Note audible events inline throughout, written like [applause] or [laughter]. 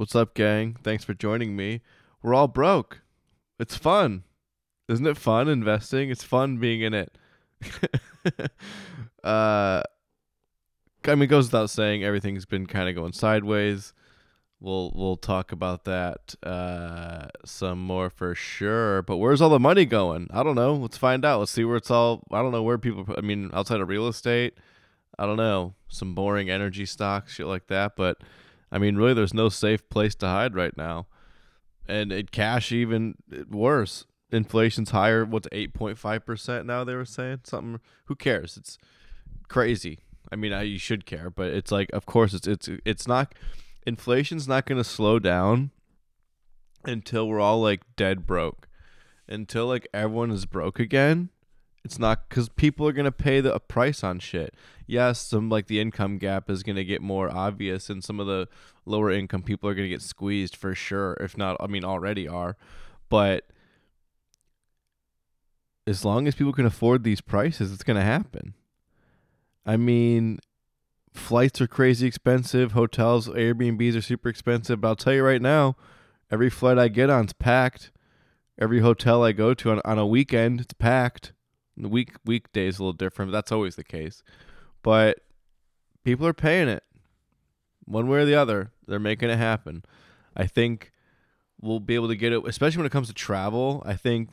What's up, gang? Thanks for joining me. We're all broke. It's fun. Isn't it fun investing? It's fun being in it. [laughs] uh, I mean, it goes without saying, everything's been kind of going sideways. We'll we'll talk about that uh, some more for sure. But where's all the money going? I don't know. Let's find out. Let's see where it's all. I don't know where people. I mean, outside of real estate, I don't know. Some boring energy stocks, shit like that. But I mean, really, there's no safe place to hide right now, and it cash even worse. Inflation's higher. What's eight point five percent now? They were saying something. Who cares? It's crazy. I mean, I, you should care, but it's like, of course, it's it's it's not. Inflation's not going to slow down until we're all like dead broke. Until like everyone is broke again, it's not because people are gonna pay the a price on shit. Yes, some like the income gap is gonna get more obvious, and some of the lower income people are gonna get squeezed for sure. If not, I mean, already are. But as long as people can afford these prices, it's gonna happen. I mean, flights are crazy expensive. Hotels, Airbnbs are super expensive. But I'll tell you right now, every flight I get on's packed. Every hotel I go to on, on a weekend, it's packed the week weekdays a little different. But that's always the case. But people are paying it one way or the other. They're making it happen. I think we'll be able to get it, especially when it comes to travel. I think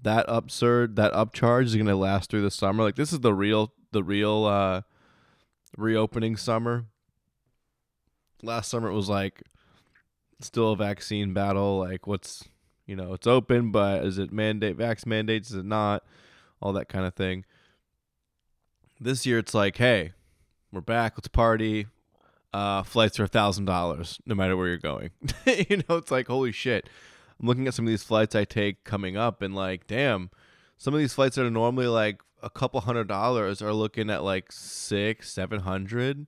that absurd, that upcharge is going to last through the summer. Like this is the real, the real uh, reopening summer. Last summer it was like still a vaccine battle. Like what's you know it's open, but is it mandate vax mandates? Is it not? All that kind of thing. This year it's like, hey, we're back, let's party. Uh, flights are a thousand dollars no matter where you're going. [laughs] you know, it's like holy shit. I'm looking at some of these flights I take coming up, and like, damn, some of these flights that are normally like a couple hundred dollars are looking at like six, seven hundred.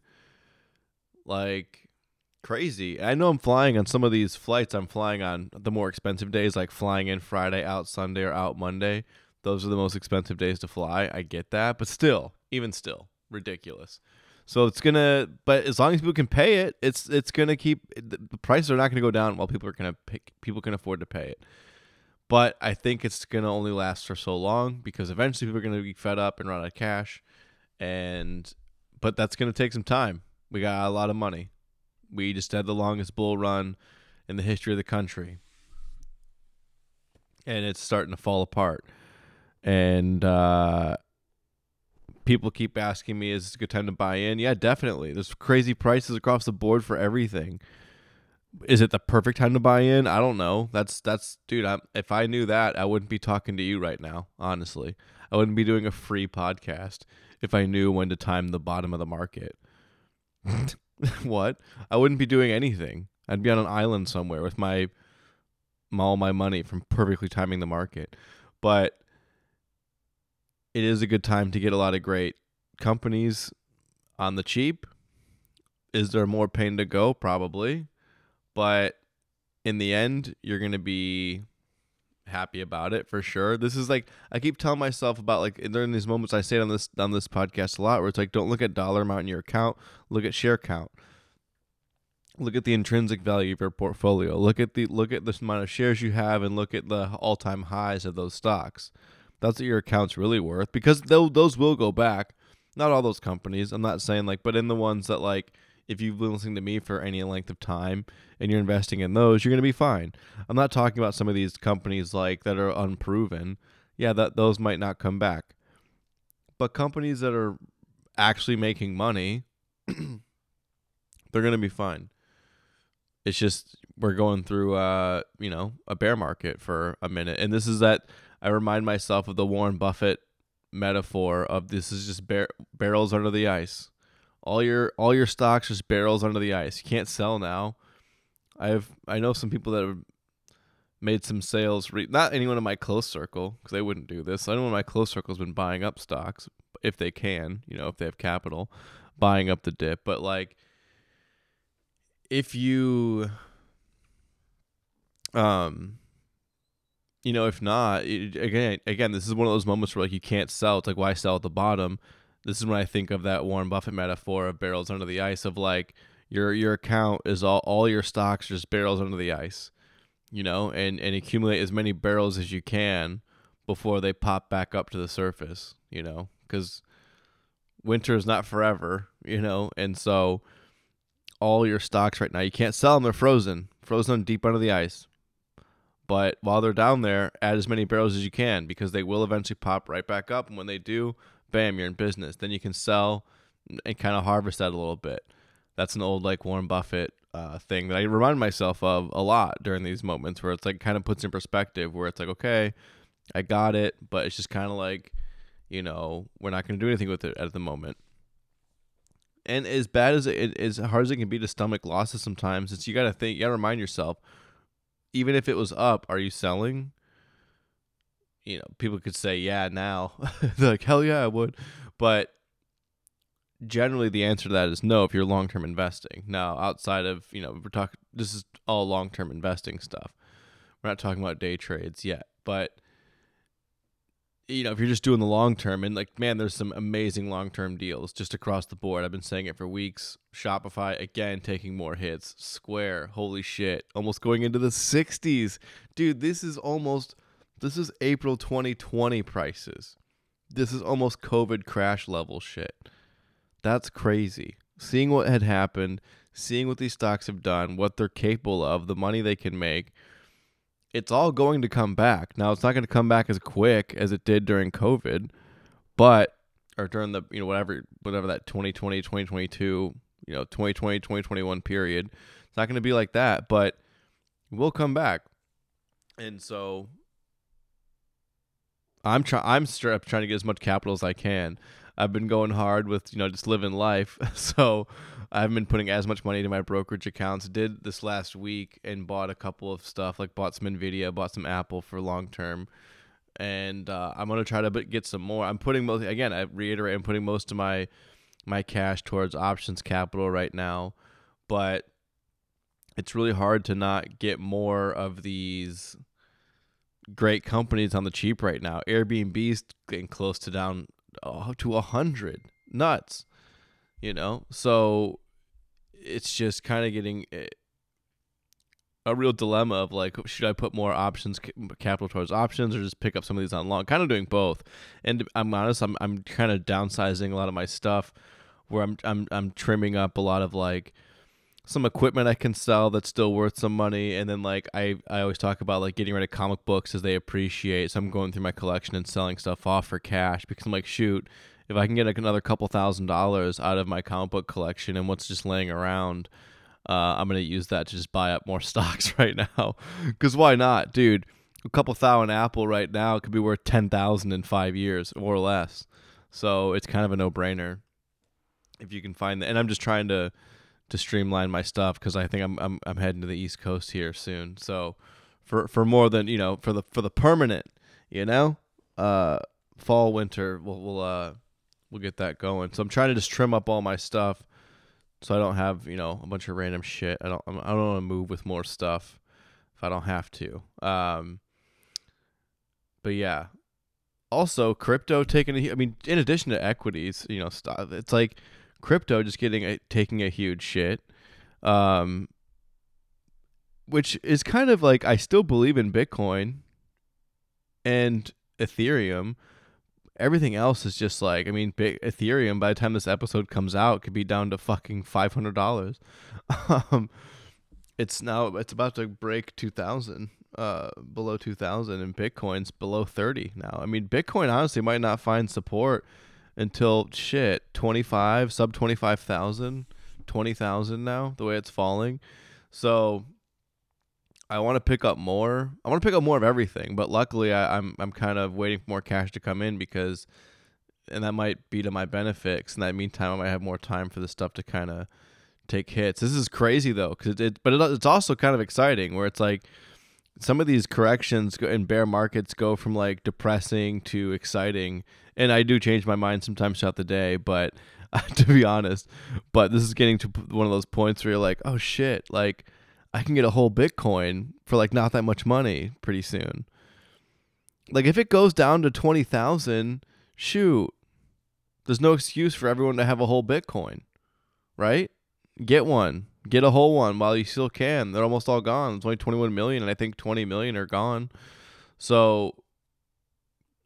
Like crazy. I know I'm flying on some of these flights. I'm flying on the more expensive days, like flying in Friday, out Sunday, or out Monday. Those are the most expensive days to fly. I get that, but still, even still, ridiculous. So it's gonna, but as long as people can pay it, it's it's gonna keep the prices are not gonna go down while people are gonna pick, people can afford to pay it. But I think it's gonna only last for so long because eventually people are gonna be fed up and run out of cash, and but that's gonna take some time. We got a lot of money. We just had the longest bull run in the history of the country, and it's starting to fall apart and uh, people keep asking me, "Is this a good time to buy in?" Yeah, definitely. There's crazy prices across the board for everything. Is it the perfect time to buy in? I don't know. That's that's dude. I'm, if I knew that, I wouldn't be talking to you right now. Honestly, I wouldn't be doing a free podcast if I knew when to time the bottom of the market. [laughs] what? I wouldn't be doing anything. I'd be on an island somewhere with my all my money from perfectly timing the market. But it is a good time to get a lot of great companies on the cheap. Is there more pain to go? Probably. But in the end, you're going to be happy about it for sure. This is like I keep telling myself about like during these moments I say it on this on this podcast a lot where it's like don't look at dollar amount in your account, look at share count. Look at the intrinsic value of your portfolio. Look at the look at the amount of shares you have and look at the all-time highs of those stocks. That's what your account's really worth because those will go back. Not all those companies. I'm not saying like, but in the ones that like, if you've been listening to me for any length of time and you're investing in those, you're gonna be fine. I'm not talking about some of these companies like that are unproven. Yeah, that those might not come back. But companies that are actually making money, they're gonna be fine. It's just we're going through uh, you know, a bear market for a minute. And this is that I remind myself of the Warren Buffett metaphor of this is just bar- barrels under the ice. All your all your stocks just barrels under the ice. You can't sell now. I have I know some people that have made some sales. Re- not anyone in my close circle because they wouldn't do this. Anyone in my close circle has been buying up stocks if they can. You know, if they have capital, buying up the dip. But like, if you um you know, if not, it, again, again, this is one of those moments where like you can't sell. It's like why sell at the bottom? This is when I think of that Warren Buffett metaphor of barrels under the ice of like Your your account is all all your stocks just barrels under the ice, you know, and and accumulate as many barrels as you can before they pop back up to the surface, you know, because winter is not forever, you know, and so all your stocks right now you can't sell them; they're frozen, frozen deep under the ice. But while they're down there, add as many barrels as you can because they will eventually pop right back up. And when they do, bam, you're in business. Then you can sell and kind of harvest that a little bit. That's an old like Warren Buffett uh, thing that I remind myself of a lot during these moments where it's like kind of puts in perspective where it's like, okay, I got it, but it's just kind of like, you know, we're not going to do anything with it at the moment. And as bad as it, as hard as it can be to stomach losses sometimes, it's you got to think, you got to remind yourself, even if it was up, are you selling? You know, people could say, yeah, now. [laughs] like, hell yeah, I would. But generally the answer to that is no if you're long term investing. Now, outside of, you know, we're talking this is all long term investing stuff. We're not talking about day trades yet, but you know, if you're just doing the long term and like man, there's some amazing long term deals just across the board. I've been saying it for weeks. Shopify again taking more hits. Square, holy shit, almost going into the 60s. Dude, this is almost this is April 2020 prices. This is almost COVID crash level shit. That's crazy. Seeing what had happened, seeing what these stocks have done, what they're capable of, the money they can make, it's all going to come back. Now, it's not going to come back as quick as it did during COVID, but or during the, you know, whatever whatever that 2020, 2022, you know, 2020, 2021 period. It's not going to be like that, but we'll come back. And so I'm trying I'm trying to get as much capital as I can. I've been going hard with you know just living life, [laughs] so I haven't been putting as much money into my brokerage accounts. Did this last week and bought a couple of stuff like bought some Nvidia, bought some Apple for long term, and uh, I'm gonna try to get some more. I'm putting most again. I reiterate, I'm putting most of my my cash towards options capital right now, but it's really hard to not get more of these great companies on the cheap right now. Airbnb's getting close to down uh, to a hundred. Nuts, you know. So it's just kind of getting a, a real dilemma of like, should I put more options capital towards options, or just pick up some of these on long? Kind of doing both. And I'm honest, I'm I'm kind of downsizing a lot of my stuff, where I'm I'm I'm trimming up a lot of like some equipment I can sell that's still worth some money, and then like I I always talk about like getting rid of comic books as they appreciate. So I'm going through my collection and selling stuff off for cash because I'm like, shoot, if I can get like another couple thousand dollars out of my comic book collection and what's just laying around, uh, I'm gonna use that to just buy up more [laughs] stocks right now. Because why not, dude? A couple thousand Apple right now could be worth ten thousand in five years or less. So it's kind of a no brainer if you can find that. And I'm just trying to to streamline my stuff because I think I'm, I'm I'm heading to the East Coast here soon. So for for more than you know for the for the permanent, you know, uh, fall winter we'll we'll uh we'll get that going. So I'm trying to just trim up all my stuff so I don't have you know a bunch of random shit. I don't I don't want to move with more stuff if I don't have to. Um, but yeah. Also, crypto taking. A, I mean, in addition to equities, you know, stuff. It's like crypto just getting a, taking a huge shit um which is kind of like I still believe in Bitcoin and Ethereum. Everything else is just like I mean, Ethereum. By the time this episode comes out, could be down to fucking five hundred dollars. [laughs] um, it's now it's about to break two thousand, uh, below two thousand, and Bitcoin's below thirty now. I mean, Bitcoin honestly might not find support until shit 25 sub 25,000 20,000 now the way it's falling so I want to pick up more. I want to pick up more of everything but luckily I, am I'm, I'm kind of waiting for more cash to come in because and that might be to my benefits in that meantime I might have more time for the stuff to kind of take hits. This is crazy though because it, it but it, it's also kind of exciting where it's like some of these corrections in bear markets go from like depressing to exciting and i do change my mind sometimes throughout the day but [laughs] to be honest but this is getting to one of those points where you're like oh shit like i can get a whole bitcoin for like not that much money pretty soon like if it goes down to 20000 shoot there's no excuse for everyone to have a whole bitcoin right get one Get a whole one while you still can. They're almost all gone. It's only 21 million, and I think 20 million are gone. So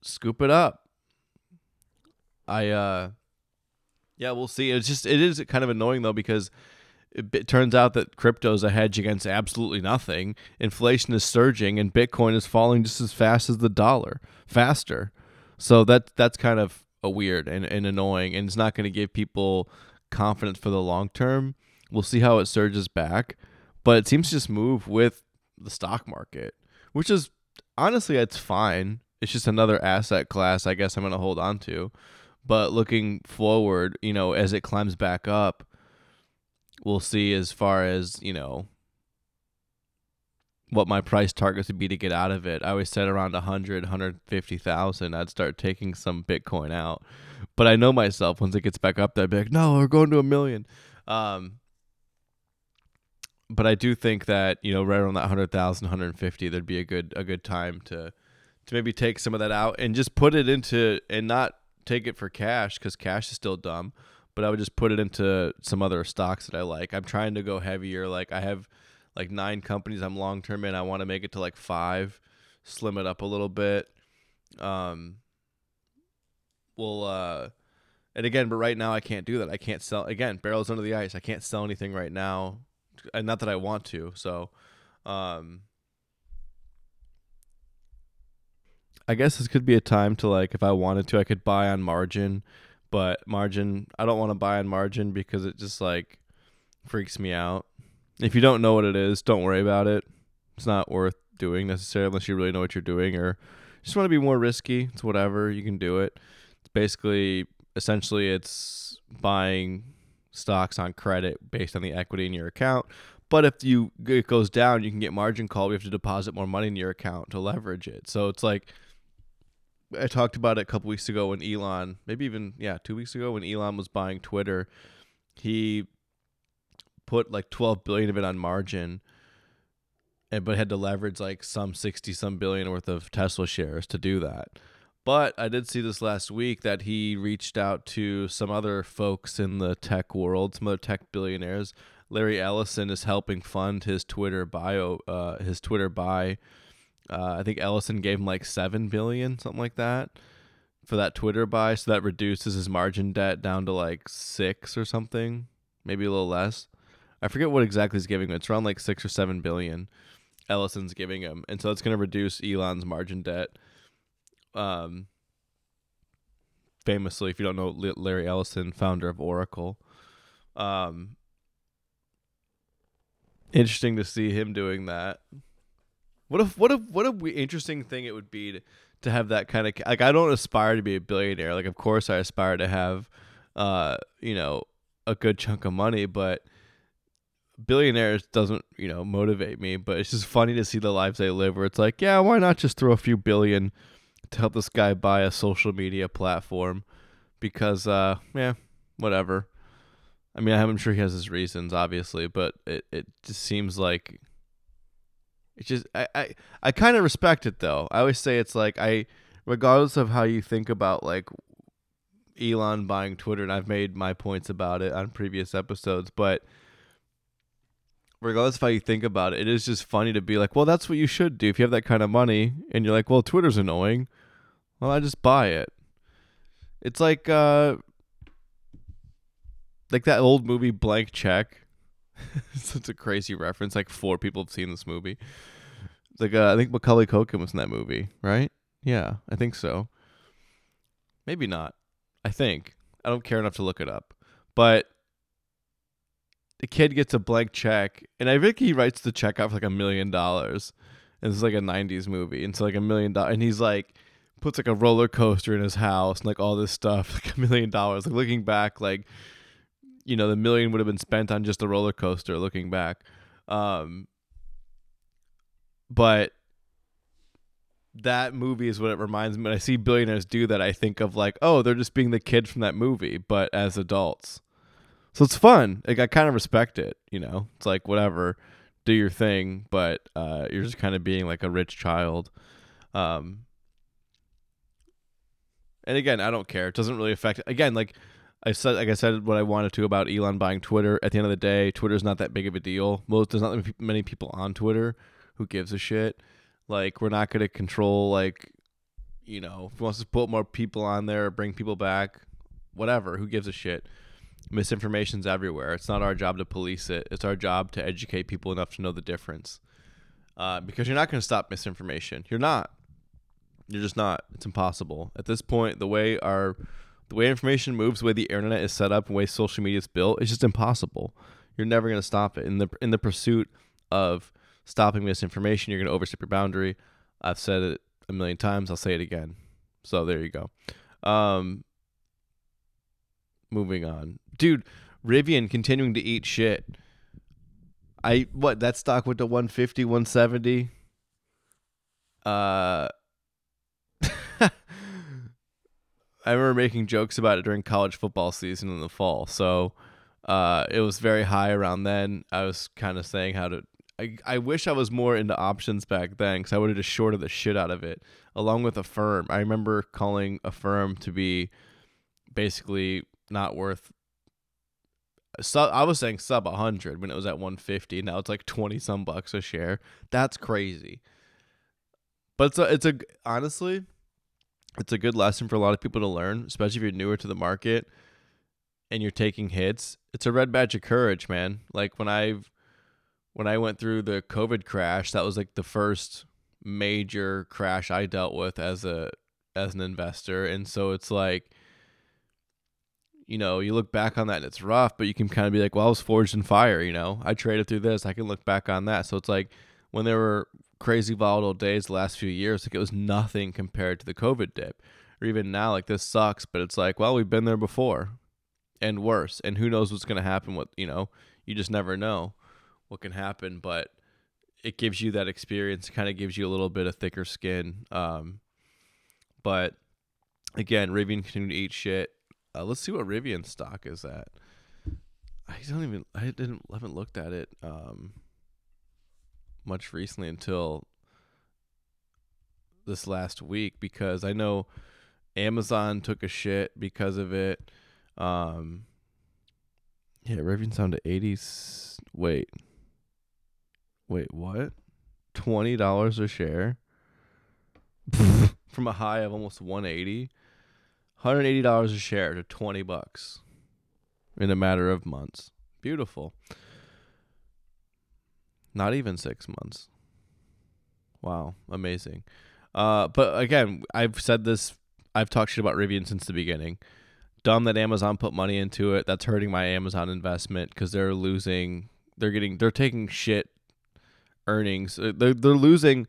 scoop it up. I uh yeah, we'll see. It's just it is kind of annoying though because it, turns out that crypto is a hedge against absolutely nothing. Inflation is surging and Bitcoin is falling just as fast as the dollar, faster. So that that's kind of a weird and, and annoying, and it's not going to give people confidence for the long term. We'll see how it surges back, but it seems to just move with the stock market, which is honestly it's fine. It's just another asset class I guess I'm going to hold on to. But looking forward, you know, as it climbs back up, we'll see as far as, you know, what my price targets would be to get out of it. I always said around 100, 150,000, I'd start taking some Bitcoin out. But I know myself once it gets back up there, I'd be like, no, we're going to a million. Um, but I do think that, you know, right around that 100,000, 150, there'd be a good, a good time to, to maybe take some of that out and just put it into, and not take it for cash because cash is still dumb. But I would just put it into some other stocks that I like. I'm trying to go heavier. Like I have like nine companies I'm long term in. I want to make it to like five, slim it up a little bit. Um, well, uh, and again, but right now I can't do that. I can't sell again. Barrels under the ice. I can't sell anything right now, and not that I want to. So, um, I guess this could be a time to like, if I wanted to, I could buy on margin, but margin, I don't want to buy on margin because it just like freaks me out. If you don't know what it is, don't worry about it. It's not worth doing necessarily unless you really know what you're doing or just want to be more risky. It's whatever, you can do it. It's basically essentially it's buying stocks on credit based on the equity in your account. But if you it goes down, you can get margin call. We have to deposit more money in your account to leverage it. So it's like I talked about it a couple weeks ago when Elon, maybe even yeah, two weeks ago when Elon was buying Twitter, he put like 12 billion of it on margin and but had to leverage like some 60 some billion worth of Tesla shares to do that. But I did see this last week that he reached out to some other folks in the tech world, some other tech billionaires. Larry Ellison is helping fund his Twitter bio, uh, his Twitter buy. Uh, I think Ellison gave him like seven billion, something like that, for that Twitter buy. So that reduces his margin debt down to like six or something, maybe a little less. I forget what exactly he's giving him. It's around like six or seven billion. Ellison's giving him, and so it's going to reduce Elon's margin debt. Um, famously, if you don't know Larry Ellison, founder of Oracle, um, interesting to see him doing that. What if what if what a interesting thing it would be to, to have that kind of like I don't aspire to be a billionaire. Like of course I aspire to have, uh, you know, a good chunk of money, but billionaires doesn't you know motivate me. But it's just funny to see the lives they live where it's like yeah why not just throw a few billion to help this guy buy a social media platform? Because uh yeah whatever. I mean i'm sure he has his reasons obviously but it, it just seems like it's just i i, I kind of respect it though i always say it's like i regardless of how you think about like elon buying twitter and i've made my points about it on previous episodes but regardless of how you think about it, it is just funny to be like, well, that's what you should do if you have that kind of money. And you're like, well, Twitter's annoying. Well, I just buy it. It's like, uh, like that old movie Blank Check. It's [laughs] such a crazy reference. Like four people have seen this movie. Like uh, I think Macaulay Culkin was in that movie, right? Yeah, I think so. Maybe not. I think I don't care enough to look it up, but the kid gets a blank check, and I think he writes the check out for like a million dollars. And it's like a '90s movie, and so like a million dollars, and he's like puts like a roller coaster in his house and like all this stuff, [laughs] like a million dollars. Like looking back, like you know, the million would have been spent on just a roller coaster. Looking back, um, but that movie is what it reminds me. When I see billionaires do that, I think of like, oh, they're just being the kid from that movie, but as adults. So it's fun. Like I kind of respect it. You know, it's like whatever, do your thing, but uh, you're just kind of being like a rich child. Um, and again, I don't care. It doesn't really affect. Again, like I said, like I said, what I wanted to about Elon buying Twitter. At the end of the day, Twitter's not that big of a deal. Most there's not many people on Twitter who gives a shit. Like we're not gonna control like, you know, if he wants to put more people on there, or bring people back, whatever. Who gives a shit? Misinformation's everywhere. It's not our job to police it. It's our job to educate people enough to know the difference. Uh, because you're not going to stop misinformation. You're not. You're just not. It's impossible. At this point, the way our the way information moves, the way the internet is set up, the way social media is built, it's just impossible. You're never going to stop it. In the in the pursuit of stopping misinformation, you're going to overstep your boundary. I've said it a million times. I'll say it again. So there you go. Um, moving on, dude. Rivian continuing to eat shit. I what that stock went to 150, 170. Uh [laughs] I remember making jokes about it during college football season in the fall. So uh, it was very high around then. I was kind of saying how to. I, I wish I was more into options back then because I would have just shorted the shit out of it, along with Affirm. I remember calling Affirm to be basically not worth. Sub, I was saying sub 100 when it was at 150. Now it's like 20 some bucks a share. That's crazy. But it's a, it's a honestly, it's a good lesson for a lot of people to learn, especially if you're newer to the market and you're taking hits. It's a red badge of courage, man. Like when I've when I went through the COVID crash, that was like the first major crash I dealt with as a as an investor. And so it's like you know, you look back on that and it's rough, but you can kind of be like, well, I was forged in fire, you know. I traded through this. I can look back on that. So it's like when there were crazy volatile days the last few years, like it was nothing compared to the COVID dip. Or even now, like this sucks, but it's like, well, we've been there before and worse. And who knows what's going to happen? What, you know, you just never know what can happen, but it gives you that experience, kind of gives you a little bit of thicker skin. Um, but again, Rivian continuing to eat shit. Uh, let's see what Rivian stock is at. I don't even, I didn't, haven't looked at it. Um, much recently until this last week because I know Amazon took a shit because of it. Um, yeah, Rivian's down to 80s. Wait. Wait, what? $20 a share? [laughs] From a high of almost 180 $180 a share to 20 bucks in a matter of months. Beautiful. Not even six months. Wow, amazing. Uh, but again, I've said this. I've talked shit about Rivian since the beginning. Dumb that Amazon put money into it. That's hurting my Amazon investment because they're losing. They're getting. They're taking shit earnings. Uh, they're they're losing.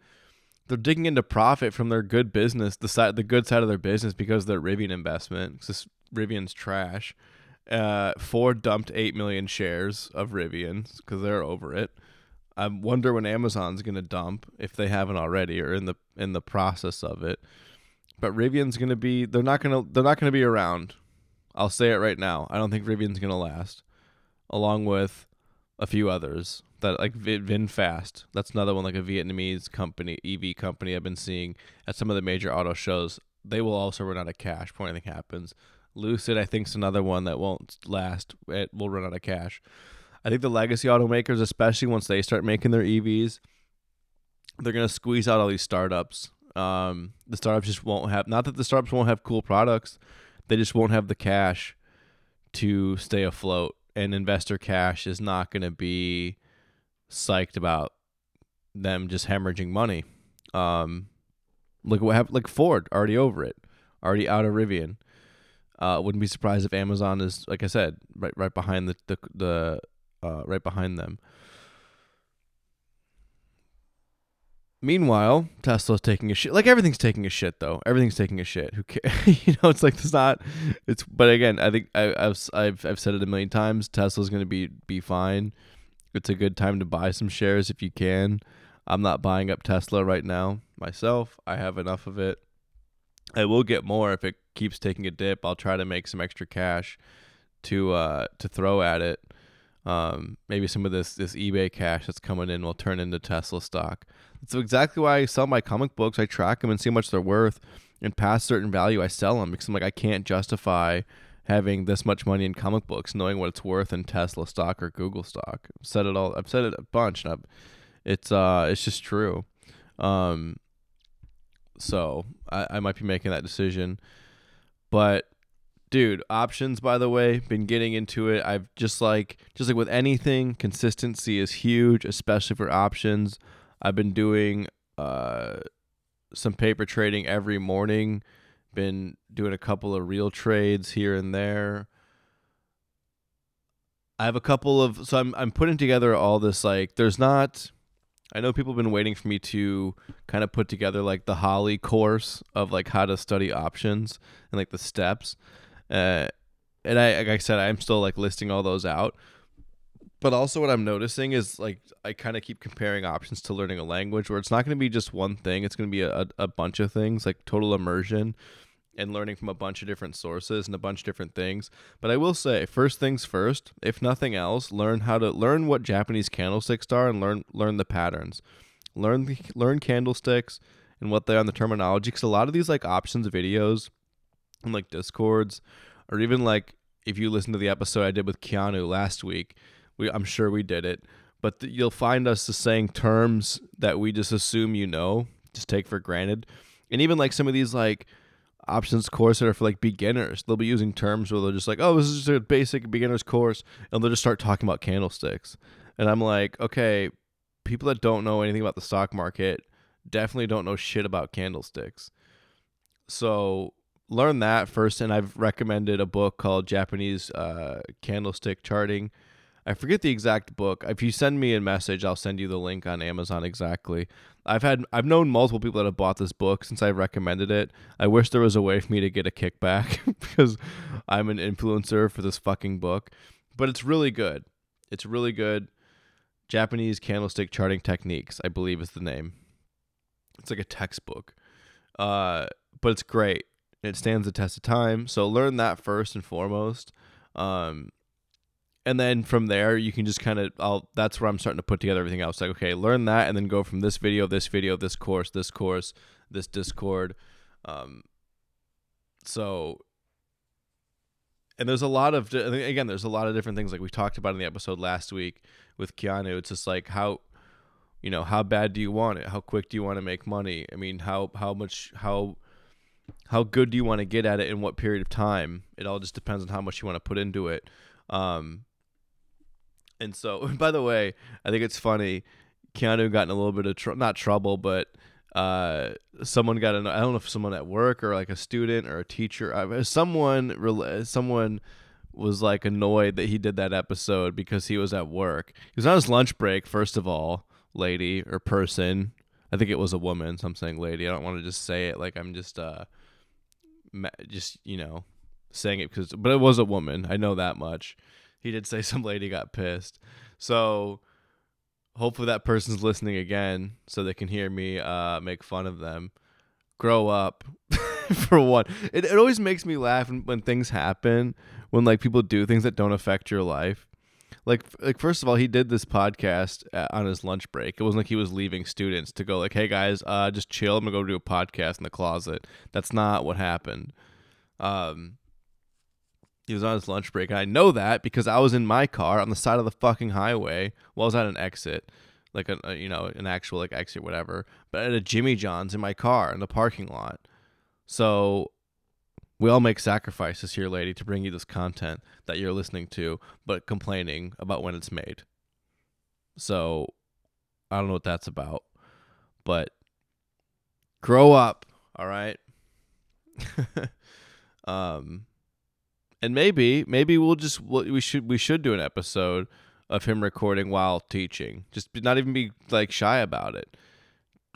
They're digging into profit from their good business, the side, the good side of their business, because of their Rivian investment. This Rivian's trash. Uh, Ford dumped eight million shares of Rivian because they're over it. I wonder when Amazon's going to dump if they haven't already or in the in the process of it. But Rivian's going to be they're not going to they're not going to be around. I'll say it right now. I don't think Rivian's going to last along with a few others that like VinFast. That's another one like a Vietnamese company, EV company I've been seeing at some of the major auto shows. They will also run out of cash before anything happens. Lucid, I think, is another one that won't last. It will run out of cash. I think the legacy automakers, especially once they start making their EVs, they're gonna squeeze out all these startups. Um, the startups just won't have. Not that the startups won't have cool products, they just won't have the cash to stay afloat. And investor cash is not gonna be psyched about them just hemorrhaging money. Um, look at what happened. Like Ford, already over it, already out of Rivian. Uh, wouldn't be surprised if Amazon is, like I said, right right behind the the, the uh, right behind them. Meanwhile, Tesla's taking a shit. Like everything's taking a shit, though. Everything's taking a shit. Who cares? [laughs] you know, it's like it's not. It's. But again, I think I, have I've I've said it a million times. Tesla's gonna be be fine. It's a good time to buy some shares if you can. I'm not buying up Tesla right now myself. I have enough of it. I will get more if it keeps taking a dip. I'll try to make some extra cash to uh to throw at it um, maybe some of this this eBay cash that's coming in will turn into Tesla stock. That's exactly why I sell my comic books. I track them and see how much they're worth, and past certain value, I sell them because I'm like I can't justify having this much money in comic books, knowing what it's worth in Tesla stock or Google stock. I've said it all. I've said it a bunch, and I've, it's uh, it's just true. Um, so I, I might be making that decision, but dude, options. By the way, been getting into it. I've just like just like with anything, consistency is huge, especially for options. I've been doing uh some paper trading every morning been doing a couple of real trades here and there. I have a couple of so I'm I'm putting together all this like there's not I know people have been waiting for me to kind of put together like the Holly course of like how to study options and like the steps. Uh, and I like I said I'm still like listing all those out. But also what I'm noticing is like I kind of keep comparing options to learning a language where it's not going to be just one thing, it's going to be a, a bunch of things like total immersion and learning from a bunch of different sources and a bunch of different things. But I will say, first things first, if nothing else, learn how to learn what Japanese candlesticks are and learn learn the patterns. Learn learn candlesticks and what they are in the terminology cuz a lot of these like options videos and like discords or even like if you listen to the episode I did with Keanu last week, we I'm sure we did it, but th- you'll find us just saying terms that we just assume you know, just take for granted. And even like some of these like options course that are for like beginners. They'll be using terms where they're just like, oh, this is just a basic beginner's course. And they'll just start talking about candlesticks. And I'm like, okay, people that don't know anything about the stock market definitely don't know shit about candlesticks. So learn that first. And I've recommended a book called Japanese uh, Candlestick Charting I forget the exact book. If you send me a message, I'll send you the link on Amazon exactly. I've had I've known multiple people that have bought this book since I recommended it. I wish there was a way for me to get a kickback [laughs] because I'm an influencer for this fucking book, but it's really good. It's really good. Japanese candlestick charting techniques, I believe is the name. It's like a textbook. Uh, but it's great. It stands the test of time. So learn that first and foremost. Um, and then from there you can just kind of I'll that's where I'm starting to put together everything else. Like okay learn that and then go from this video this video this course this course this discord. Um so and there's a lot of again there's a lot of different things like we talked about in the episode last week with Keanu. It's just like how you know how bad do you want it? How quick do you want to make money? I mean how how much how how good do you want to get at it in what period of time it all just depends on how much you want to put into it um and so, [laughs] by the way, I think it's funny. Keanu got in a little bit of tr- not trouble, but uh, someone got an I don't know if someone at work or like a student or a teacher. Uh, someone, someone was like annoyed that he did that episode because he was at work. He was on his lunch break. First of all, lady or person. I think it was a woman. So I'm saying lady. I don't want to just say it like I'm just uh, just you know, saying it because. But it was a woman. I know that much he did say [laughs] some lady got pissed. So hopefully that person's listening again so they can hear me uh, make fun of them. Grow up [laughs] for one. It, it always makes me laugh when, when things happen, when like people do things that don't affect your life. Like, like first of all, he did this podcast uh, on his lunch break. It wasn't like he was leaving students to go like, "Hey guys, uh, just chill. I'm gonna go do a podcast in the closet." That's not what happened. Um, he was on his lunch break. And I know that because I was in my car on the side of the fucking highway. Well, I was at an exit, like a, a you know an actual like exit whatever, but at a Jimmy John's in my car in the parking lot. So we all make sacrifices here, lady, to bring you this content that you're listening to, but complaining about when it's made. So I don't know what that's about, but grow up, all right? [laughs] um and maybe maybe we'll just we should we should do an episode of him recording while teaching. Just not even be like shy about it.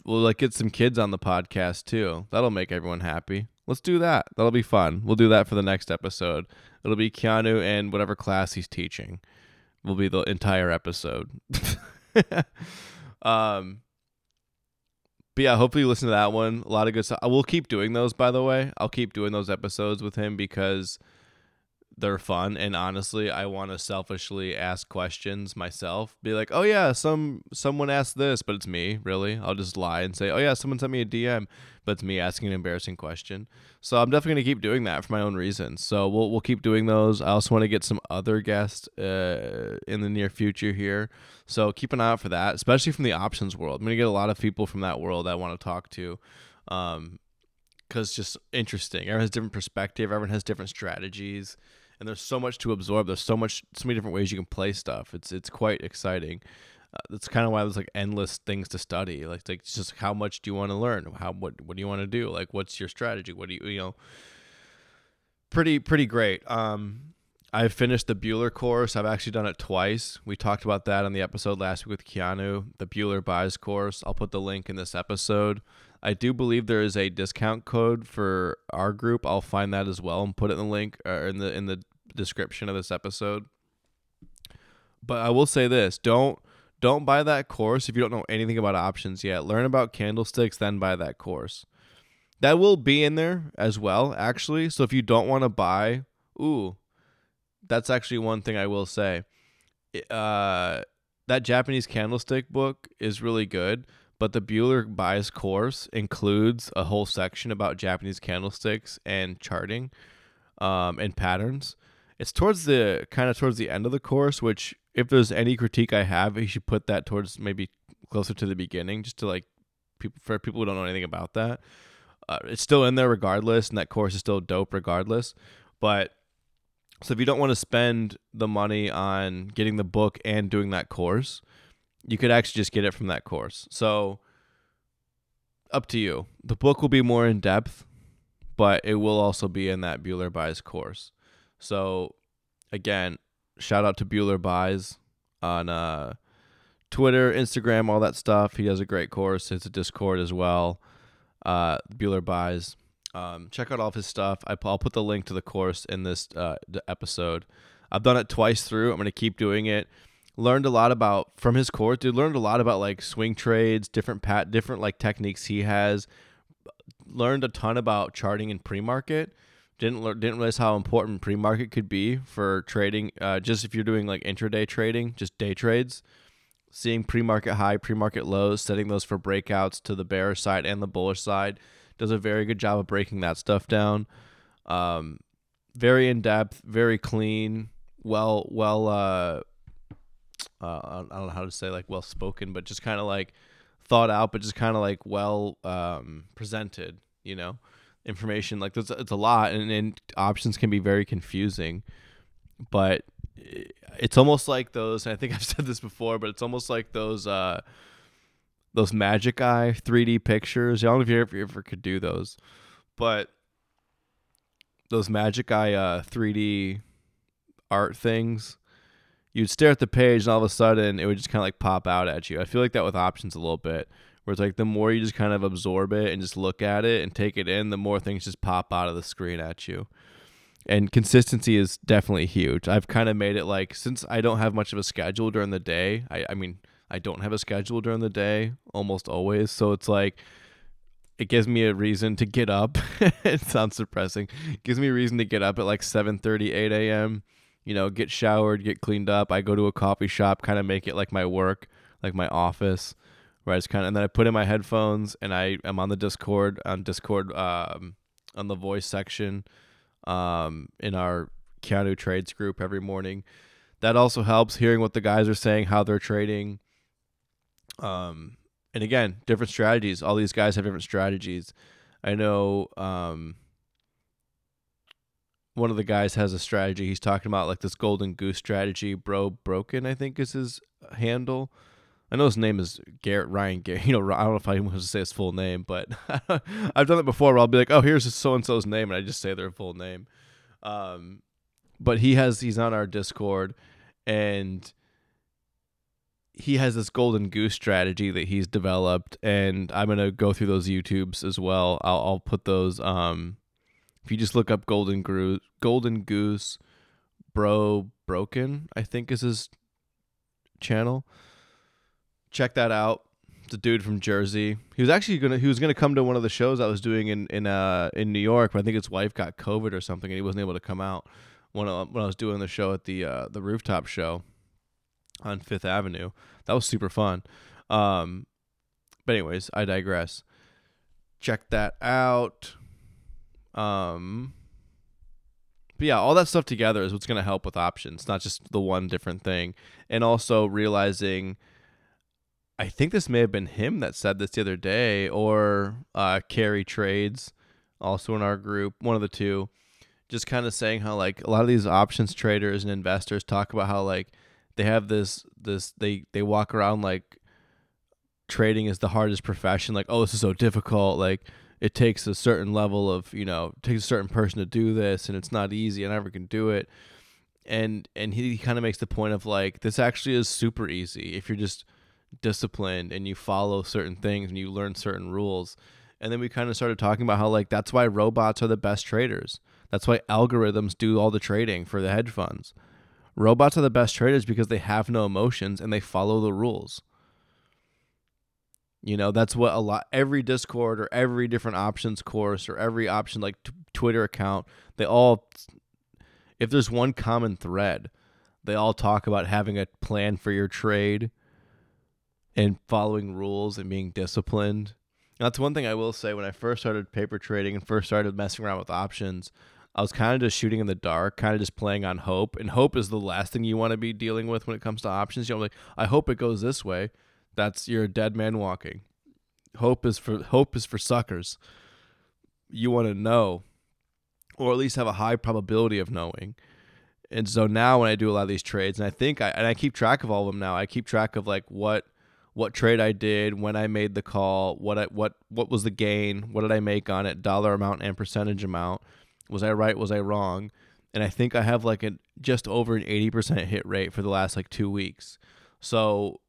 We'll like get some kids on the podcast too. That'll make everyone happy. Let's do that. That'll be fun. We'll do that for the next episode. It'll be Keanu and whatever class he's teaching. Will be the entire episode. [laughs] um but yeah, hopefully you listen to that one. A lot of good stuff. I will keep doing those, by the way. I'll keep doing those episodes with him because they're fun and honestly i want to selfishly ask questions myself. Be like oh yeah some someone asked this but it's me really. I'll just lie and say oh yeah someone sent me a dm but it's me asking an embarrassing question. So i'm definitely going to keep doing that for my own reasons. So we'll, we'll keep doing those. I also want to get some other guests uh, in the near future here. So keep an eye out for that especially from the options world. I'm going to get a lot of people from that world i want to talk to um, because just interesting. Everyone has different perspective. Everyone has different strategies and there's so much to absorb. There's so much, so many different ways you can play stuff. It's it's quite exciting. Uh, that's kind of why there's like endless things to study. Like like just how much do you want to learn? How what what do you want to do? Like what's your strategy? What do you you know? Pretty pretty great. Um, I've finished the Bueller course. I've actually done it twice. We talked about that on the episode last week with Keanu, the Bueller buys course. I'll put the link in this episode. I do believe there is a discount code for our group. I'll find that as well and put it in the link or uh, in the in the description of this episode. But I will say this, don't don't buy that course if you don't know anything about options yet. Learn about candlesticks then buy that course. That will be in there as well actually. So if you don't want to buy, ooh, that's actually one thing I will say. Uh that Japanese candlestick book is really good, but the Bueller Buys course includes a whole section about Japanese candlesticks and charting um, and patterns. It's towards the kind of towards the end of the course, which if there's any critique I have, you should put that towards maybe closer to the beginning, just to like people for people who don't know anything about that. Uh, it's still in there regardless, and that course is still dope regardless. But so if you don't want to spend the money on getting the book and doing that course, you could actually just get it from that course. So up to you. The book will be more in depth, but it will also be in that Bueller buys course. So again, shout out to Bueller Buys on uh, Twitter, Instagram, all that stuff. He does a great course. It's a Discord as well. Uh, Bueller Buys. Um, check out all of his stuff. I, will put the link to the course in this uh, episode. I've done it twice through. I'm going to keep doing it. Learned a lot about from his course. Dude, learned a lot about like swing trades, different pat, different like techniques he has. Learned a ton about charting in pre-market didn't didn't realize how important pre-market could be for trading. Uh, just if you're doing like intraday trading, just day trades, seeing pre-market high, pre-market lows, setting those for breakouts to the bearish side and the bullish side, does a very good job of breaking that stuff down. Um, very in depth, very clean, well well. Uh, uh, I don't know how to say like well spoken, but just kind of like thought out, but just kind of like well um, presented. You know information. Like it's a lot, and, and options can be very confusing. But it's almost like those. I think I've said this before, but it's almost like those uh, those Magic Eye 3D pictures. I don't know if you ever, could do those, but those Magic Eye uh, 3D art things. You'd stare at the page, and all of a sudden, it would just kind of like pop out at you. I feel like that with options a little bit where it's like the more you just kind of absorb it and just look at it and take it in, the more things just pop out of the screen at you. And consistency is definitely huge. I've kind of made it like since I don't have much of a schedule during the day. I, I mean, I don't have a schedule during the day almost always. So it's like it gives me a reason to get up. [laughs] it sounds depressing. It gives me a reason to get up at like 7 30, 8 a.m. You know, get showered, get cleaned up. I go to a coffee shop, kind of make it like my work, like my office where I just kind of and then I put in my headphones and I am on the Discord on Discord um, on the voice section um, in our Keanu Trades group every morning. That also helps hearing what the guys are saying, how they're trading. Um, and again, different strategies. All these guys have different strategies. I know um, one of the guys has a strategy. He's talking about like this golden goose strategy. Bro Broken, I think, is his handle I know his name is Garrett Ryan. Garrett, [laughs] you know, I don't know if I want to say his full name, but [laughs] I've done it before. Where I'll be like, "Oh, here's so and so's name," and I just say their full name. Um, but he has he's on our Discord, and he has this golden goose strategy that he's developed, and I'm gonna go through those YouTubes as well. I'll I'll put those. Um, if you just look up golden goose, golden goose, bro broken, I think is his channel check that out. It's a dude from Jersey. He was actually gonna he was gonna come to one of the shows I was doing in in uh in New York, but I think his wife got COVID or something, and he wasn't able to come out. when I, when I was doing the show at the uh, the rooftop show on Fifth Avenue. That was super fun. Um, but anyways, I digress. Check that out. Um, but yeah, all that stuff together is what's going to help with options, not just the one different thing. And also realizing, I think this may have been him that said this the other day, or uh, Carry Trades, also in our group, one of the two, just kind of saying how like a lot of these options traders and investors talk about how like they have this this they they walk around like trading is the hardest profession like oh this is so difficult like it takes a certain level of you know takes a certain person to do this and it's not easy i never can do it. And and he kind of makes the point of like this actually is super easy if you're just disciplined and you follow certain things and you learn certain rules. And then we kind of started talking about how like that's why robots are the best traders. That's why algorithms do all the trading for the hedge funds robots are the best traders because they have no emotions and they follow the rules you know, that's what a lot every Discord or every different options course or every option like t- Twitter account, they all if there's one common thread, they all talk about having a plan for your trade and following rules and being disciplined. That's one thing I will say when I first started paper trading and first started messing around with options, I was kind of just shooting in the dark, kind of just playing on hope. And hope is the last thing you want to be dealing with when it comes to options. You know, like I hope it goes this way that's you're a dead man walking. Hope is for hope is for suckers. You want to know, or at least have a high probability of knowing. And so now when I do a lot of these trades, and I think I and I keep track of all of them now. I keep track of like what what trade I did, when I made the call, what I what what was the gain, what did I make on it, dollar amount and percentage amount. Was I right? Was I wrong? And I think I have like a just over an 80% hit rate for the last like 2 weeks. So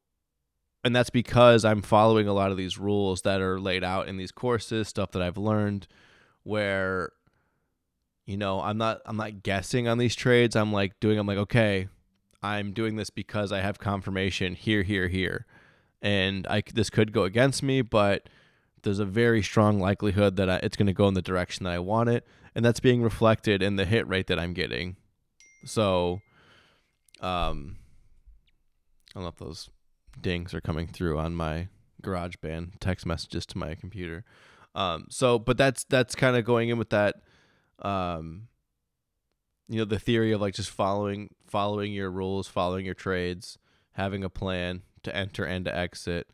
and that's because I'm following a lot of these rules that are laid out in these courses, stuff that I've learned where you know, I'm not I'm not guessing on these trades. I'm like doing I'm like, okay, I'm doing this because I have confirmation here, here, here. And I this could go against me, but there's a very strong likelihood that I, it's going to go in the direction that I want it, and that's being reflected in the hit rate that I'm getting. So um I don't know if those dings are coming through on my GarageBand text messages to my computer. Um, so, but that's that's kind of going in with that, um, you know, the theory of like just following following your rules, following your trades, having a plan to enter and to exit.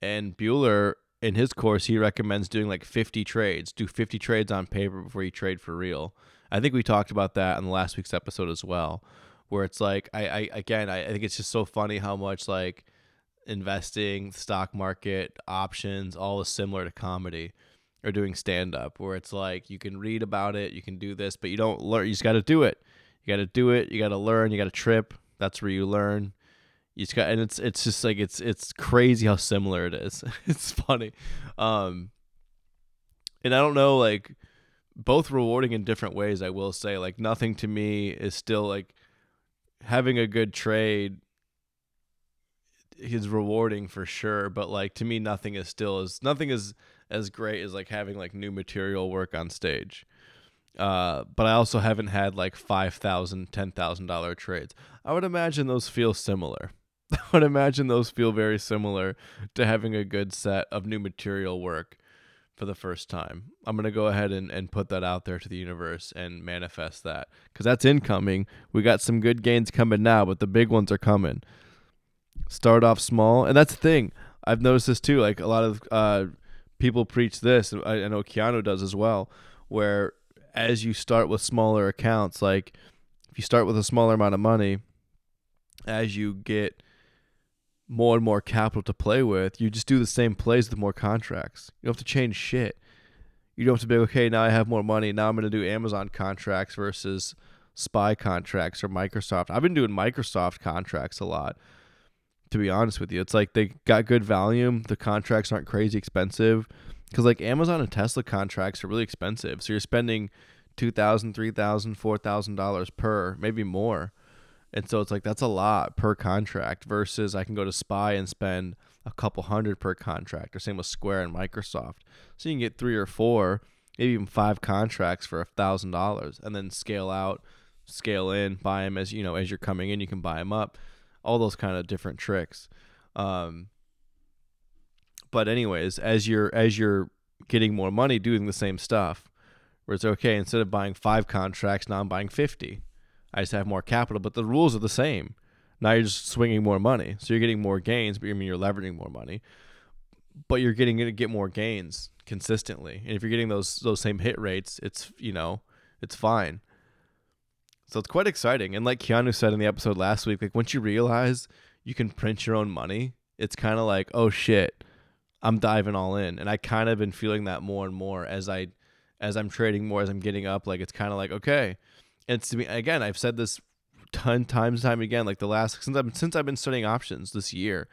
And Bueller in his course, he recommends doing like 50 trades. Do 50 trades on paper before you trade for real. I think we talked about that in the last week's episode as well where it's like I, I again I, I think it's just so funny how much like investing, stock market, options, all is similar to comedy or doing stand up where it's like you can read about it, you can do this, but you don't learn you just gotta do it. You gotta do it, you gotta learn, you gotta trip. That's where you learn. You just got and it's it's just like it's it's crazy how similar it is. [laughs] it's funny. Um and I don't know like both rewarding in different ways, I will say. Like nothing to me is still like having a good trade is rewarding for sure but like to me nothing is still as nothing is as great as like having like new material work on stage uh, but I also haven't had like five thousand, ten thousand dollar trades. I would imagine those feel similar. I [laughs] would imagine those feel very similar to having a good set of new material work for the first time. I'm going to go ahead and, and put that out there to the universe and manifest that because that's incoming. We got some good gains coming now, but the big ones are coming. Start off small. And that's the thing. I've noticed this too. Like a lot of uh, people preach this, I, I know Keanu does as well, where as you start with smaller accounts, like if you start with a smaller amount of money, as you get more and more capital to play with, you just do the same plays with more contracts. You don't have to change shit. You don't have to be okay. Now I have more money. Now I'm going to do Amazon contracts versus SPY contracts or Microsoft. I've been doing Microsoft contracts a lot. To be honest with you, it's like they got good volume. The contracts aren't crazy expensive because like Amazon and Tesla contracts are really expensive. So you're spending two thousand, three thousand, four thousand dollars per, maybe more and so it's like that's a lot per contract versus I can go to Spy and spend a couple hundred per contract, or same with Square and Microsoft. So you can get three or four, maybe even five contracts for a thousand dollars, and then scale out scale in, buy them as you know as you're coming in. You can buy them up, all those kind of different tricks. Um, but anyways, as you're as you're getting more money doing the same stuff, where it's okay instead of buying five contracts, now I'm buying fifty. I just have more capital, but the rules are the same. Now you're just swinging more money, so you're getting more gains, but you mean you're leveraging more money, but you're getting to get more gains consistently. And if you're getting those those same hit rates, it's you know it's fine. So it's quite exciting. And like Keanu said in the episode last week, like once you realize you can print your own money, it's kind of like, oh shit, I'm diving all in. And I kind of been feeling that more and more as I as I'm trading more, as I'm getting up. Like it's kind of like, okay. It's to me again, I've said this ton times time again, like the last since I've since I've been studying options this year.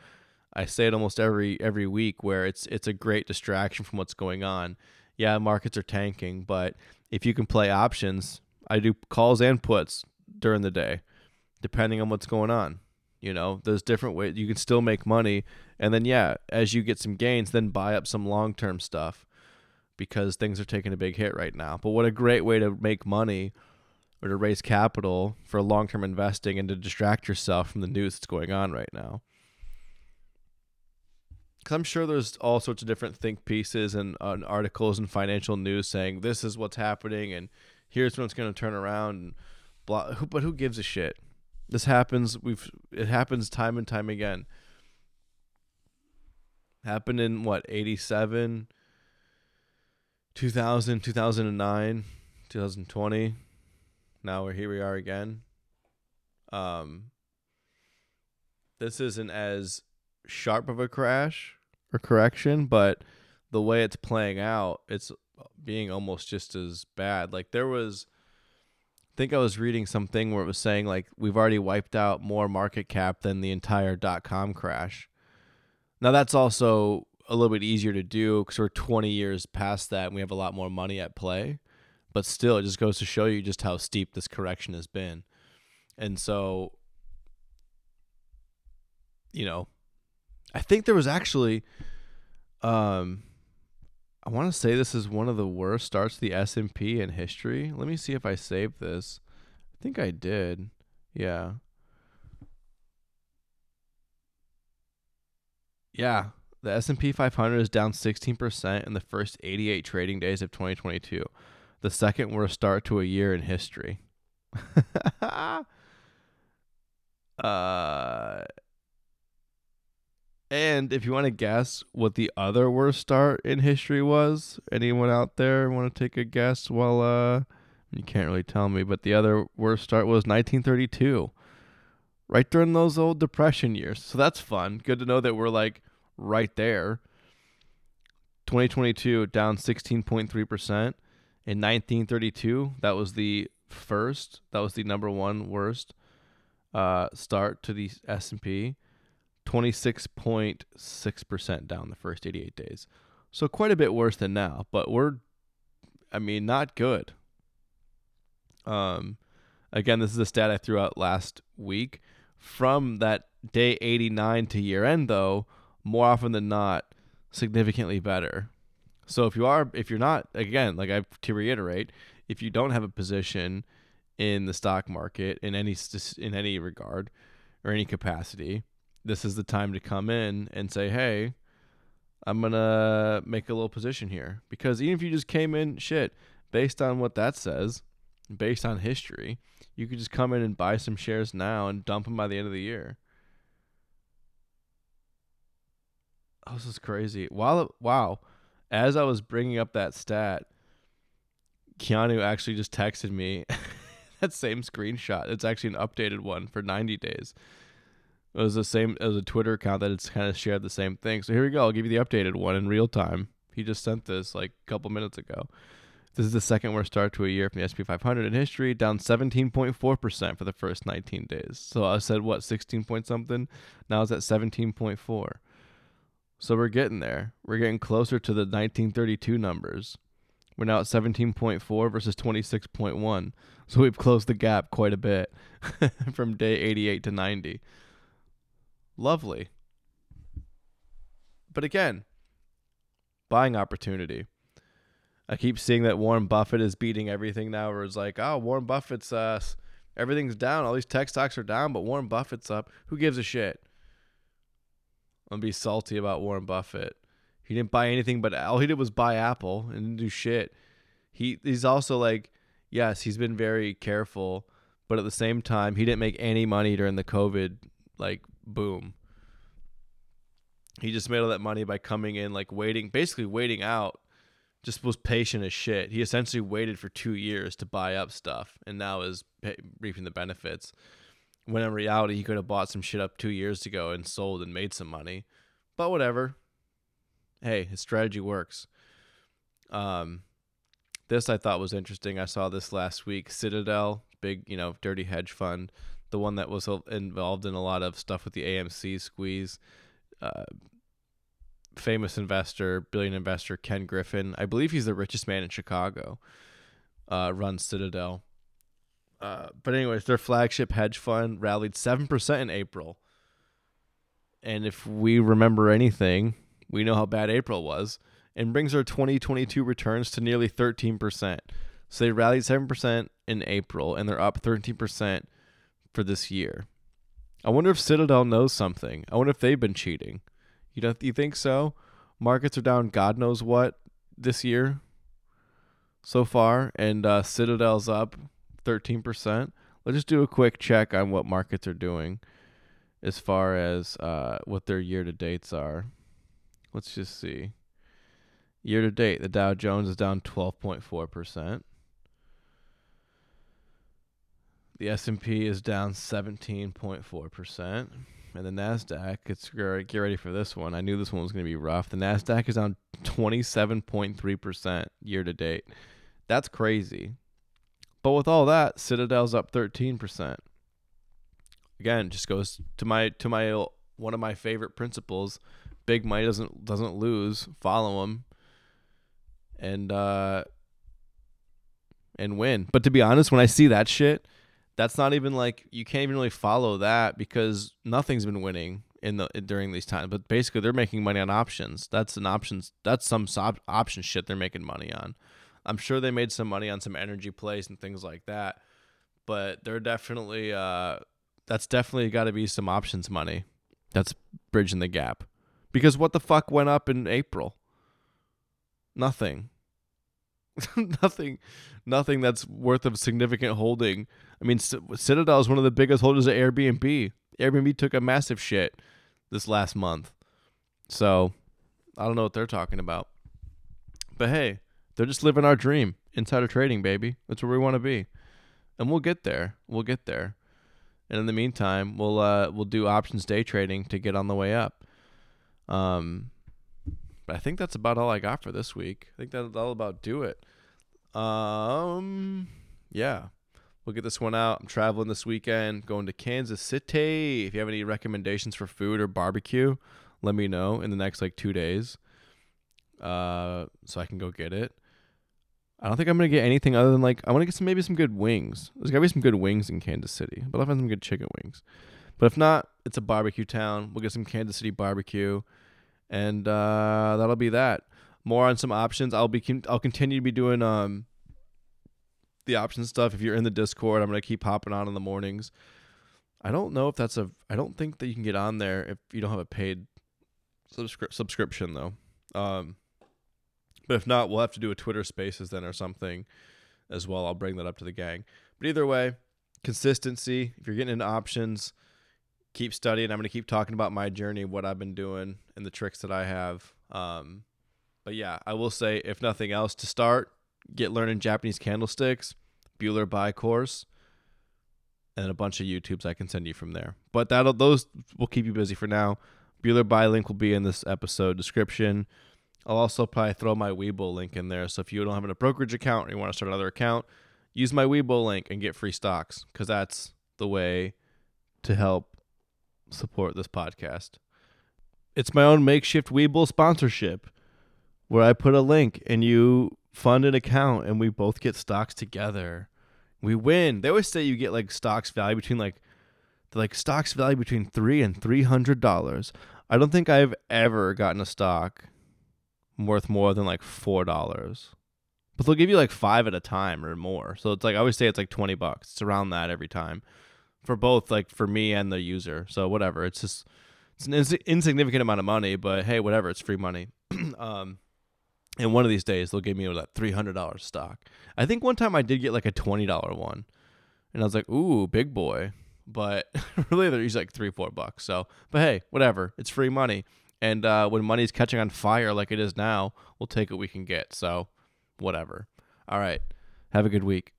I say it almost every every week where it's it's a great distraction from what's going on. Yeah, markets are tanking, but if you can play options, I do calls and puts during the day, depending on what's going on. You know, there's different ways you can still make money, and then yeah, as you get some gains, then buy up some long term stuff because things are taking a big hit right now. But what a great way to make money or to raise capital for long term investing and to distract yourself from the news that's going on right now. Because I'm sure there's all sorts of different think pieces and, uh, articles and financial news saying this is what's happening and here's when it's going to turn around and blah. But who gives a shit? This happens. We've it happens time and time again. Happened in what 87, 2000, 2009, 2020. Now we're here. We are again. Um. This isn't as sharp of a crash or correction, but the way it's playing out, it's being almost just as bad. Like there was I think I was reading something where it was saying like we've already wiped out more market cap than the entire dot com crash. Now that's also a little bit easier to do because we're 20 years past that and we have a lot more money at play. But still, it just goes to show you just how steep this correction has been. And so, you know, I think there was actually, um, I want to say this is one of the worst starts the S and P in history. Let me see if I saved this. I think I did. Yeah. Yeah, the S&P 500 is down 16% in the first 88 trading days of 2022. The second worst start to a year in history. [laughs] uh and if you want to guess what the other worst start in history was, anyone out there want to take a guess? Well, uh, you can't really tell me, but the other worst start was 1932, right during those old depression years. So that's fun. Good to know that we're like right there. 2022 down 16.3%. In 1932, that was the first, that was the number one worst uh, start to the S&P. 26.6% down the first 88 days. So quite a bit worse than now, but we're I mean not good. Um again, this is a stat I threw out last week. From that day 89 to year end though, more often than not significantly better. So if you are if you're not again, like I to reiterate, if you don't have a position in the stock market in any in any regard or any capacity, this is the time to come in and say, hey, I'm to make a little position here. Because even if you just came in, shit, based on what that says, based on history, you could just come in and buy some shares now and dump them by the end of the year. Oh, this is crazy. While it, wow, as I was bringing up that stat, Keanu actually just texted me [laughs] that same screenshot. It's actually an updated one for 90 days. It was the same as a Twitter account that it's kind of shared the same thing. So here we go. I'll give you the updated one in real time. He just sent this like a couple minutes ago. This is the second worst start to a year from the SP 500 in history, down 17.4% for the first 19 days. So I said what 16 point something. Now it's at 17.4. So we're getting there. We're getting closer to the 1932 numbers. We're now at 17.4 versus 26.1. So we've closed the gap quite a bit [laughs] from day 88 to 90. Lovely. But again, buying opportunity. I keep seeing that Warren Buffett is beating everything now, where it's like, oh, Warren Buffett's uh, Everything's down. All these tech stocks are down, but Warren Buffett's up. Who gives a shit? I'm gonna be salty about Warren Buffett. He didn't buy anything, but all he did was buy Apple and didn't do shit. He he's also like, yes, he's been very careful, but at the same time, he didn't make any money during the COVID like boom. He just made all that money by coming in, like waiting, basically waiting out. Just was patient as shit. He essentially waited for two years to buy up stuff, and now is reaping the benefits. When in reality, he could have bought some shit up two years ago and sold and made some money. But whatever. Hey, his strategy works. Um, this I thought was interesting. I saw this last week. Citadel, big, you know, dirty hedge fund, the one that was involved in a lot of stuff with the AMC squeeze. Uh, famous investor, billion investor Ken Griffin. I believe he's the richest man in Chicago. Uh, runs Citadel. Uh, but anyways, their flagship hedge fund rallied seven percent in April. And if we remember anything, we know how bad April was, and brings their 2022 returns to nearly 13%. So they rallied 7% in April, and they're up 13% for this year. I wonder if Citadel knows something. I wonder if they've been cheating. You don't you think so? Markets are down God knows what this year so far, and uh, Citadel's up 13%. Let's just do a quick check on what markets are doing as far as uh, what their year to dates are. Let's just see. Year to date, the Dow Jones is down 12.4%. The S&P is down 17.4%. And the Nasdaq, it's get ready for this one. I knew this one was going to be rough. The Nasdaq is down 27.3% year to date. That's crazy. But with all that, Citadel's up 13%. Again, just goes to my to my one of my favorite principles. Big money doesn't doesn't lose. Follow them. And uh and win. But to be honest, when I see that shit, that's not even like you can't even really follow that because nothing's been winning in the during these times. But basically, they're making money on options. That's an options. That's some option shit they're making money on. I'm sure they made some money on some energy plays and things like that, but they're definitely uh, that's definitely got to be some options money. That's bridging the gap. Because what the fuck went up in April? Nothing. [laughs] nothing nothing that's worth of significant holding. I mean, Citadel is one of the biggest holders of Airbnb. Airbnb took a massive shit this last month. So, I don't know what they're talking about. But hey, they're just living our dream. Insider trading, baby. That's where we want to be. And we'll get there. We'll get there. And in the meantime, we'll uh we'll do options day trading to get on the way up. Um but I think that's about all I got for this week. I think that's all about do it. Um yeah. We'll get this one out. I'm traveling this weekend, going to Kansas City. If you have any recommendations for food or barbecue, let me know in the next like two days. Uh so I can go get it. I don't think I'm gonna get anything other than like I want to get some maybe some good wings. There's gotta be some good wings in Kansas City, but I'll find some good chicken wings. But if not, it's a barbecue town. We'll get some Kansas City barbecue, and uh, that'll be that. More on some options. I'll be I'll continue to be doing um the option stuff. If you're in the Discord, I'm gonna keep hopping on in the mornings. I don't know if that's a. I don't think that you can get on there if you don't have a paid subscri- subscription though. Um, but [laughs] if not, we'll have to do a Twitter Spaces then or something as well. I'll bring that up to the gang. But either way, consistency. If you're getting into options, keep studying. I'm going to keep talking about my journey, what I've been doing, and the tricks that I have. Um, but yeah, I will say, if nothing else, to start, get learning Japanese candlesticks, Bueller Buy course, and a bunch of YouTubes I can send you from there. But that'll those will keep you busy for now. Bueller Buy link will be in this episode description. I'll also probably throw my Webull link in there. So if you don't have a brokerage account or you want to start another account, use my Webull link and get free stocks because that's the way to help support this podcast. It's my own makeshift Webull sponsorship where I put a link and you fund an account and we both get stocks together. We win. They always say you get like stocks value between like like stocks value between three and three hundred dollars. I don't think I've ever gotten a stock worth more than like four dollars. but they'll give you like five at a time or more. So it's like I always say it's like twenty bucks. It's around that every time for both, like for me and the user. So whatever. It's just it's an ins- insignificant amount of money, but hey, whatever. It's free money. [clears throat] um, and one of these days they'll give me that three hundred dollars stock. I think one time I did get like a twenty dollar one, and I was like, ooh, big boy. But [laughs] really, they're like three, four bucks. So, but hey, whatever. It's free money. And uh, when money's catching on fire like it is now, we'll take what we can get. So, whatever. All right. Have a good week.